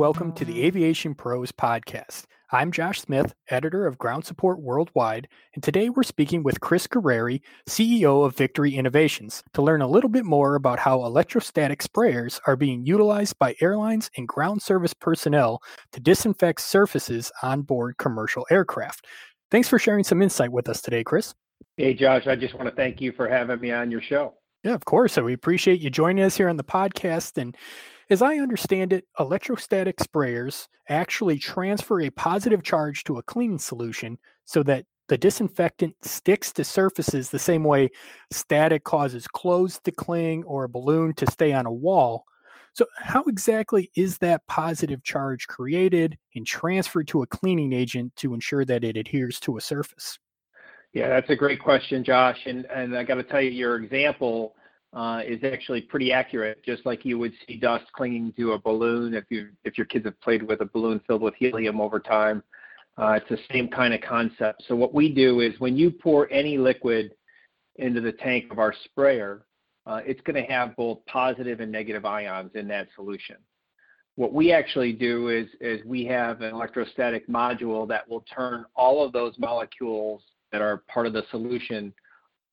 welcome to the Aviation Pros podcast. I'm Josh Smith, editor of Ground Support Worldwide, and today we're speaking with Chris Guerrieri, CEO of Victory Innovations, to learn a little bit more about how electrostatic sprayers are being utilized by airlines and ground service personnel to disinfect surfaces on board commercial aircraft. Thanks for sharing some insight with us today, Chris. Hey, Josh, I just want to thank you for having me on your show. Yeah, of course. So we appreciate you joining us here on the podcast. And as I understand it, electrostatic sprayers actually transfer a positive charge to a cleaning solution so that the disinfectant sticks to surfaces the same way static causes clothes to cling or a balloon to stay on a wall. So, how exactly is that positive charge created and transferred to a cleaning agent to ensure that it adheres to a surface? Yeah, that's a great question, Josh. And and I got to tell you, your example uh, is actually pretty accurate. Just like you would see dust clinging to a balloon if you if your kids have played with a balloon filled with helium over time. Uh, it's the same kind of concept. So what we do is when you pour any liquid into the tank of our sprayer, uh, it's going to have both positive and negative ions in that solution. What we actually do is, is we have an electrostatic module that will turn all of those molecules that are part of the solution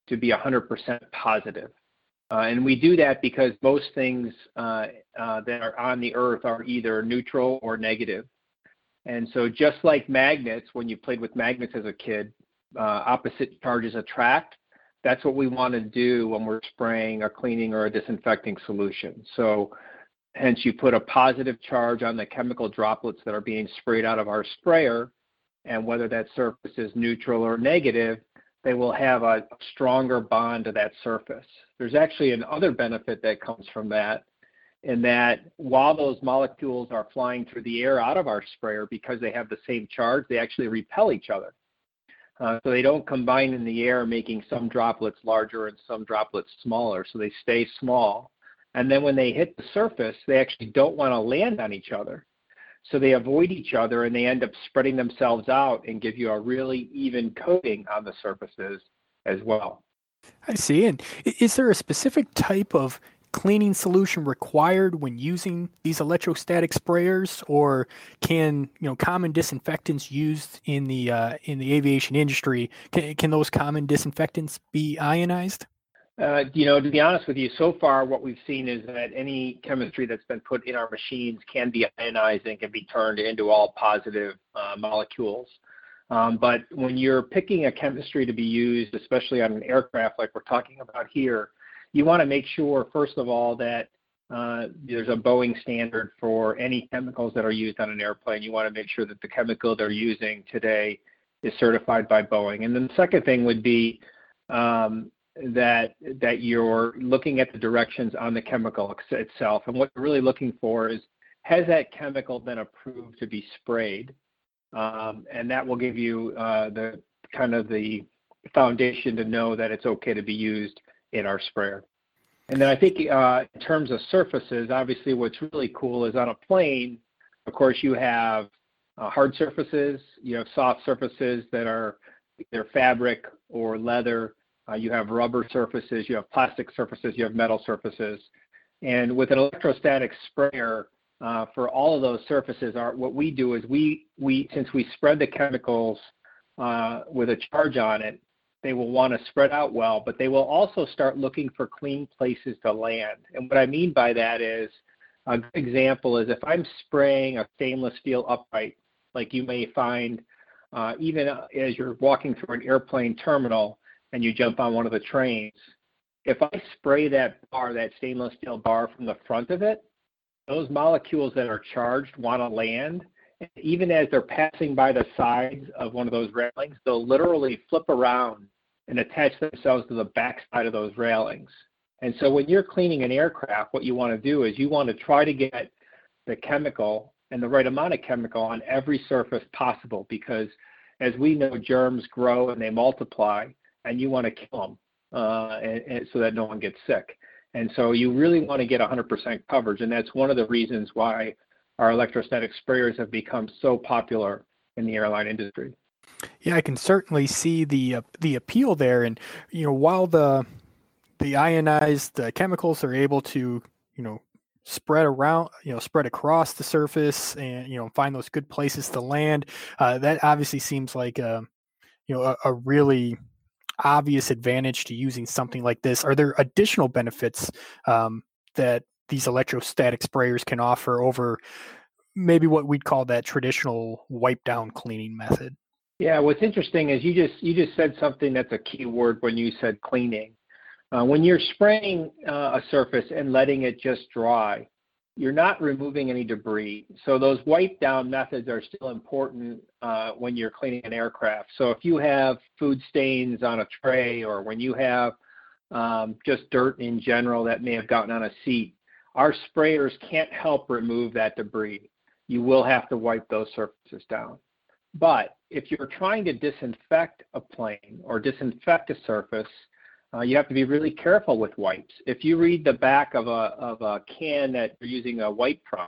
to be 100% positive. Uh, and we do that because most things uh, uh, that are on the earth are either neutral or negative. And so just like magnets, when you played with magnets as a kid, uh, opposite charges attract. That's what we want to do when we're spraying a cleaning or a disinfecting solution. So hence you put a positive charge on the chemical droplets that are being sprayed out of our sprayer. And whether that surface is neutral or negative, they will have a stronger bond to that surface. There's actually another benefit that comes from that, in that while those molecules are flying through the air out of our sprayer, because they have the same charge, they actually repel each other. Uh, so they don't combine in the air, making some droplets larger and some droplets smaller. So they stay small. And then when they hit the surface, they actually don't want to land on each other. So they avoid each other and they end up spreading themselves out and give you a really even coating on the surfaces as well. I see. And is there a specific type of cleaning solution required when using these electrostatic sprayers, or can you know common disinfectants used in the uh, in the aviation industry can, can those common disinfectants be ionized? Uh, you know, to be honest with you, so far what we've seen is that any chemistry that's been put in our machines can be ionized and can be turned into all positive uh, molecules. Um, but when you're picking a chemistry to be used, especially on an aircraft like we're talking about here, you want to make sure, first of all, that uh, there's a Boeing standard for any chemicals that are used on an airplane. You want to make sure that the chemical they're using today is certified by Boeing. And then the second thing would be um, that that you're looking at the directions on the chemical itself, and what you're really looking for is has that chemical been approved to be sprayed, um, and that will give you uh, the kind of the foundation to know that it's okay to be used in our sprayer. And then I think uh, in terms of surfaces, obviously what's really cool is on a plane, of course, you have uh, hard surfaces, you have soft surfaces that are either fabric or leather, uh, you have rubber surfaces, you have plastic surfaces, you have metal surfaces. And with an electrostatic sprayer, uh, for all of those surfaces, our, what we do is we, we since we spread the chemicals uh, with a charge on it, they will want to spread out well, but they will also start looking for clean places to land. And what I mean by that is a good example is if I'm spraying a stainless steel upright, like you may find uh, even as you're walking through an airplane terminal, and you jump on one of the trains, if I spray that bar, that stainless steel bar from the front of it, those molecules that are charged want to land. And even as they're passing by the sides of one of those railings, they'll literally flip around and attach themselves to the backside of those railings. And so when you're cleaning an aircraft, what you want to do is you want to try to get the chemical and the right amount of chemical on every surface possible because as we know germs grow and they multiply and you want to kill them uh, and, and so that no one gets sick and so you really want to get 100% coverage and that's one of the reasons why our electrostatic sprayers have become so popular in the airline industry yeah i can certainly see the uh, the appeal there and you know while the the ionized uh, chemicals are able to you know spread around, you know, spread across the surface and, you know, find those good places to land. Uh, that obviously seems like, a, um, you know, a, a, really obvious advantage to using something like this. Are there additional benefits um, that these electrostatic sprayers can offer over maybe what we'd call that traditional wipe down cleaning method? Yeah, what's interesting is you just you just said something that's a key word when you said cleaning. Uh, when you're spraying uh, a surface and letting it just dry, you're not removing any debris. So those wipe down methods are still important uh, when you're cleaning an aircraft. So if you have food stains on a tray or when you have um, just dirt in general that may have gotten on a seat, our sprayers can't help remove that debris. You will have to wipe those surfaces down. But if you're trying to disinfect a plane or disinfect a surface, uh, you have to be really careful with wipes. If you read the back of a, of a can that you're using a wipe from,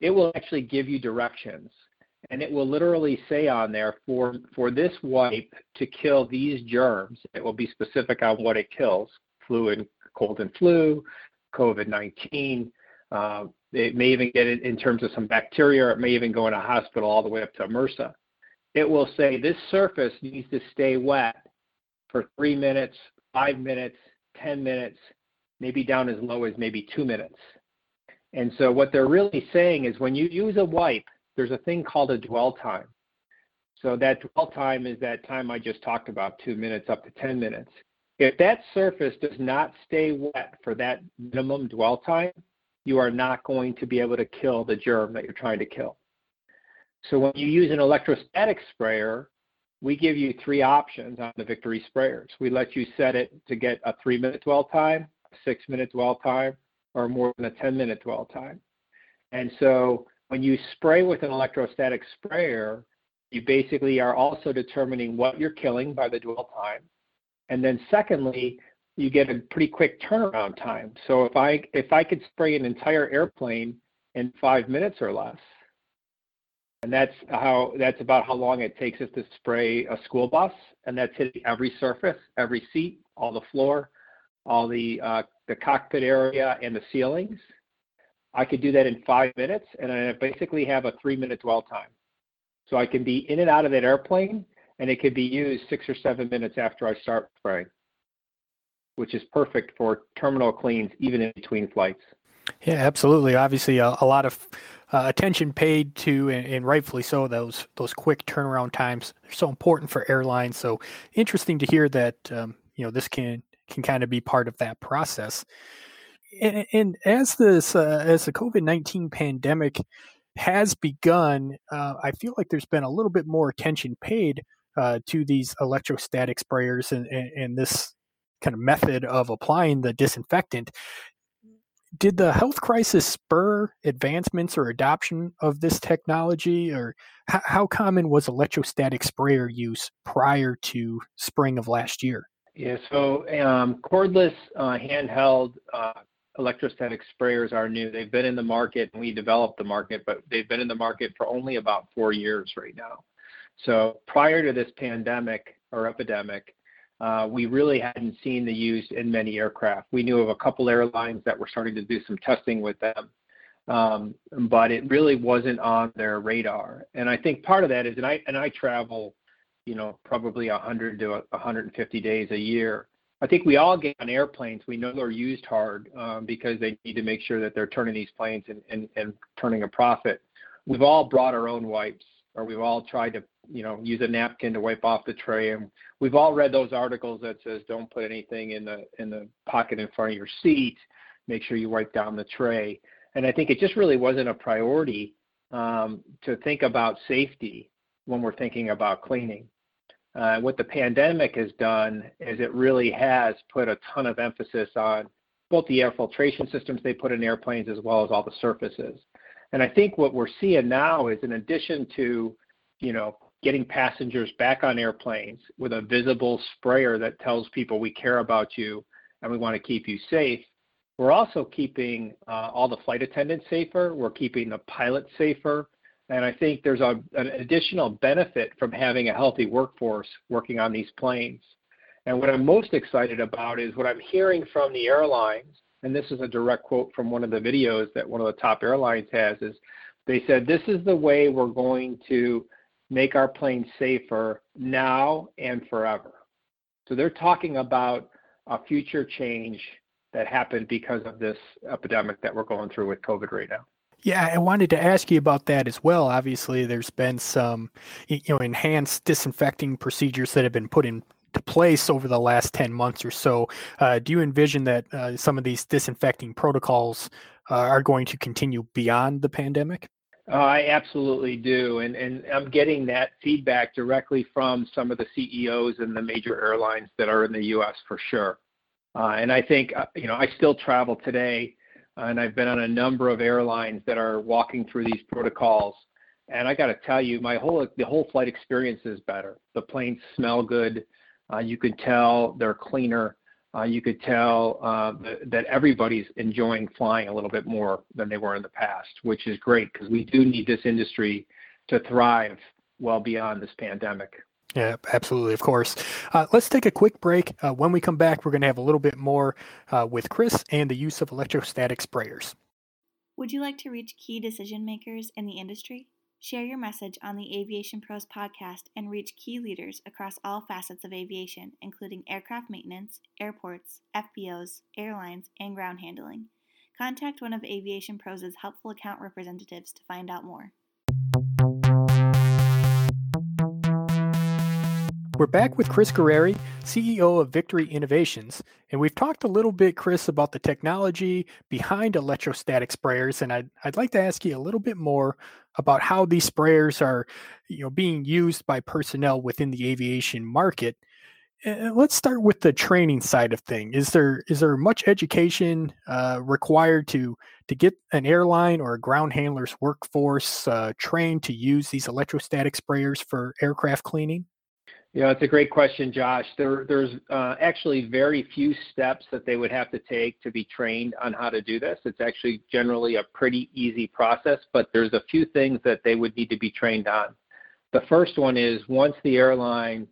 it will actually give you directions. And it will literally say on there for, for this wipe to kill these germs, it will be specific on what it kills flu and cold and flu, COVID 19. Uh, it may even get it in terms of some bacteria, it may even go in a hospital all the way up to MRSA. It will say this surface needs to stay wet for three minutes five minutes, 10 minutes, maybe down as low as maybe two minutes. And so what they're really saying is when you use a wipe, there's a thing called a dwell time. So that dwell time is that time I just talked about, two minutes up to 10 minutes. If that surface does not stay wet for that minimum dwell time, you are not going to be able to kill the germ that you're trying to kill. So when you use an electrostatic sprayer, we give you three options on the Victory sprayers. We let you set it to get a three minute dwell time, six minute dwell time, or more than a 10 minute dwell time. And so when you spray with an electrostatic sprayer, you basically are also determining what you're killing by the dwell time. And then secondly, you get a pretty quick turnaround time. So if I if I could spray an entire airplane in five minutes or less, and that's how that's about how long it takes us to spray a school bus, and that's hitting every surface, every seat, all the floor, all the uh, the cockpit area, and the ceilings. I could do that in five minutes, and I basically have a three-minute dwell time. So I can be in and out of that airplane, and it could be used six or seven minutes after I start spraying, which is perfect for terminal cleans, even in between flights. Yeah, absolutely. Obviously, a, a lot of uh, attention paid to, and, and, rightfully so. Those those quick turnaround times are so important for airlines. So interesting to hear that um, you know this can can kind of be part of that process. And, and as this uh, as the COVID nineteen pandemic has begun, uh, I feel like there's been a little bit more attention paid uh, to these electrostatic sprayers and, and, and this kind of method of applying the disinfectant did the health crisis spur advancements or adoption of this technology or how, how common was electrostatic sprayer use prior to spring of last year? Yeah so um, cordless uh, handheld uh, electrostatic sprayers are new. They've been in the market and we developed the market but they've been in the market for only about four years right now. So prior to this pandemic or epidemic uh, we really hadn't seen the use in many aircraft. We knew of a couple airlines that were starting to do some testing with them, um, but it really wasn't on their radar. And I think part of that is, and I and I travel, you know, probably 100 to 150 days a year. I think we all get on airplanes. We know they're used hard um, because they need to make sure that they're turning these planes and, and, and turning a profit. We've all brought our own wipes, or we've all tried to you know, use a napkin to wipe off the tray. And we've all read those articles that says don't put anything in the in the pocket in front of your seat. Make sure you wipe down the tray. And I think it just really wasn't a priority um, to think about safety when we're thinking about cleaning. Uh, what the pandemic has done is it really has put a ton of emphasis on both the air filtration systems they put in airplanes as well as all the surfaces. And I think what we're seeing now is in addition to, you know, getting passengers back on airplanes with a visible sprayer that tells people we care about you and we want to keep you safe, we're also keeping uh, all the flight attendants safer. We're keeping the pilots safer. And I think there's a, an additional benefit from having a healthy workforce working on these planes. And what I'm most excited about is what I'm hearing from the airlines, and this is a direct quote from one of the videos that one of the top airlines has, is they said, this is the way we're going to make our planes safer now and forever. So they're talking about a future change that happened because of this epidemic that we're going through with COVID right now. Yeah, I wanted to ask you about that as well. Obviously, there's been some, you know, enhanced disinfecting procedures that have been put in to place over the last 10 months or so. Uh, do you envision that uh, some of these disinfecting protocols uh, are going to continue beyond the pandemic? Uh, I absolutely do, and and I'm getting that feedback directly from some of the CEOs and the major airlines that are in the U.S. for sure. Uh, and I think uh, you know I still travel today, and I've been on a number of airlines that are walking through these protocols. And I got to tell you, my whole the whole flight experience is better. The planes smell good. Uh, you could tell they're cleaner uh, you could tell uh, that everybody's enjoying flying a little bit more than they were in the past, which is great because we do need this industry to thrive well beyond this pandemic. Yeah, absolutely, of course. Uh, let's take a quick break. Uh, when we come back, we're going to have a little bit more uh, with Chris and the use of electrostatic sprayers. Would you like to reach key decision makers in the industry? Share your message on the Aviation Pros podcast and reach key leaders across all facets of aviation, including aircraft maintenance, airports, FBOs, airlines, and ground handling. Contact one of Aviation Pros' helpful account representatives to find out more. We're back with Chris Guerrieri, CEO of Victory Innovations, and we've talked a little bit, Chris, about the technology behind electrostatic sprayers, and I'd, I'd like to ask you a little bit more about how these sprayers are, you know, being used by personnel within the aviation market. Let's start with the training side of thing. Is there is there much education uh, required to to get an airline or a ground handler's workforce uh, trained to use these electrostatic sprayers for aircraft cleaning? Yeah, it's a great question, Josh. There, there's uh, actually very few steps that they would have to take to be trained on how to do this. It's actually generally a pretty easy process, but there's a few things that they would need to be trained on. The first one is once the airline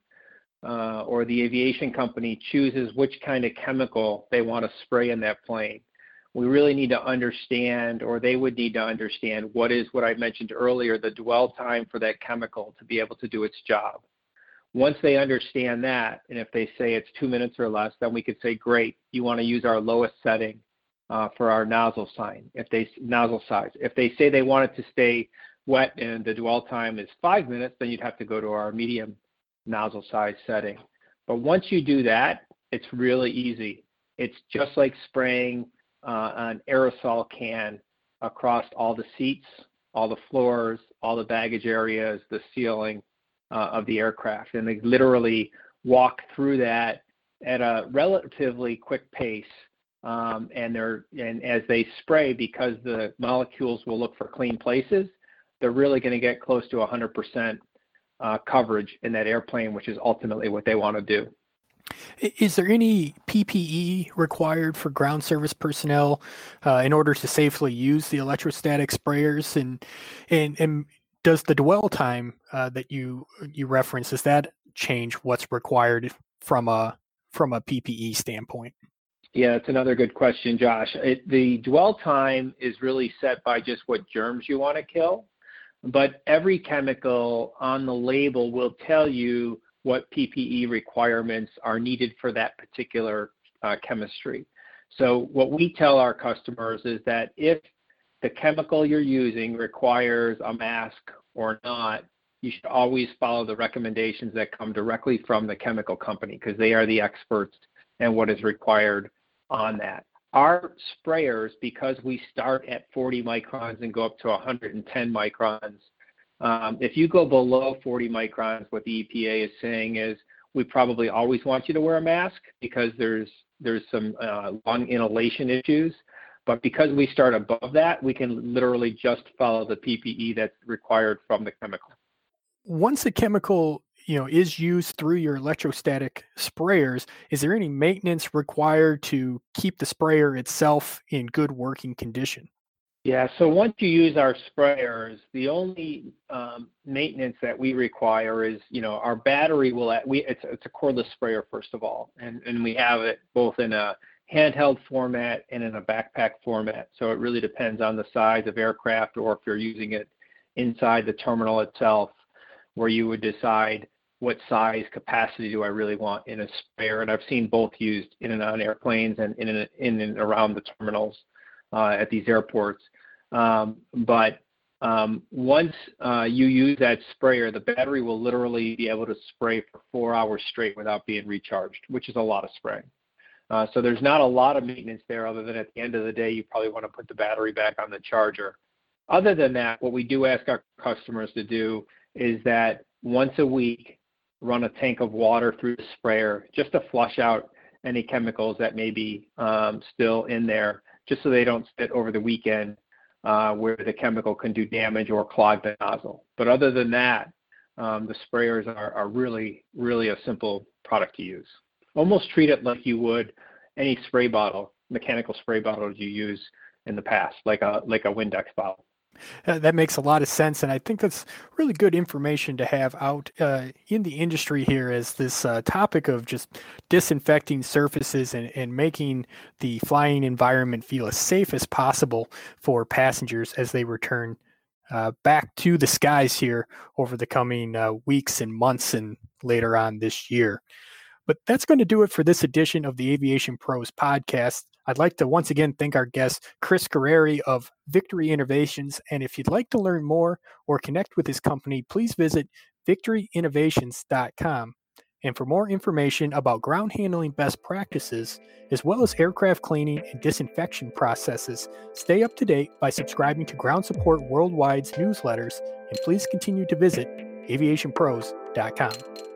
uh, or the aviation company chooses which kind of chemical they want to spray in that plane, we really need to understand, or they would need to understand, what is what I mentioned earlier, the dwell time for that chemical to be able to do its job. Once they understand that, and if they say it's two minutes or less, then we could say, great, you want to use our lowest setting uh, for our nozzle sign, if they nozzle size. If they say they want it to stay wet and the dwell time is five minutes, then you'd have to go to our medium nozzle size setting. But once you do that, it's really easy. It's just like spraying uh, an aerosol can across all the seats, all the floors, all the baggage areas, the ceiling, uh, of the aircraft, and they literally walk through that at a relatively quick pace. Um, and they're and as they spray, because the molecules will look for clean places, they're really going to get close to 100% uh, coverage in that airplane, which is ultimately what they want to do. Is there any PPE required for ground service personnel uh, in order to safely use the electrostatic sprayers? And and and does the dwell time uh, that you you reference does that change what's required from a from a PPE standpoint? Yeah, it's another good question, Josh. It, the dwell time is really set by just what germs you want to kill, but every chemical on the label will tell you what PPE requirements are needed for that particular uh, chemistry. So what we tell our customers is that if the chemical you're using requires a mask or not, you should always follow the recommendations that come directly from the chemical company because they are the experts and what is required on that. Our sprayers, because we start at 40 microns and go up to 110 microns, um, if you go below 40 microns, what the EPA is saying is we probably always want you to wear a mask because there's there's some uh, lung inhalation issues. But because we start above that, we can literally just follow the PPE that's required from the chemical. Once a chemical you know is used through your electrostatic sprayers is there any maintenance required to keep the sprayer itself in good working condition yeah so once you use our sprayers the only um, maintenance that we require is you know our battery will we it's, it's a cordless sprayer first of all and and we have it both in a handheld format and in a backpack format so it really depends on the size of aircraft or if you're using it inside the terminal itself where you would decide what size capacity do I really want in a sprayer? And I've seen both used in and on airplanes and in and, in and around the terminals uh, at these airports. Um, but um, once uh, you use that sprayer, the battery will literally be able to spray for four hours straight without being recharged, which is a lot of spraying. Uh, so there's not a lot of maintenance there other than at the end of the day, you probably want to put the battery back on the charger. Other than that, what we do ask our customers to do is that once a week, run a tank of water through the sprayer just to flush out any chemicals that may be um, still in there, just so they don't sit over the weekend uh, where the chemical can do damage or clog the nozzle. But other than that, um, the sprayers are, are really, really a simple product to use. Almost treat it like you would any spray bottle, mechanical spray bottle you use in the past, like a like a Windex bottle. Uh, that makes a lot of sense, and I think that's really good information to have out uh, in the industry here as this uh, topic of just disinfecting surfaces and, and making the flying environment feel as safe as possible for passengers as they return uh, back to the skies here over the coming uh, weeks and months and later on this year. But that's going to do it for this edition of the Aviation Pros podcast. I'd like to once again thank our guest, Chris Guerrieri of Victory Innovations. And if you'd like to learn more or connect with his company, please visit victoryinnovations.com. And for more information about ground handling best practices, as well as aircraft cleaning and disinfection processes, stay up to date by subscribing to Ground Support Worldwide's newsletters, and please continue to visit aviationpros.com.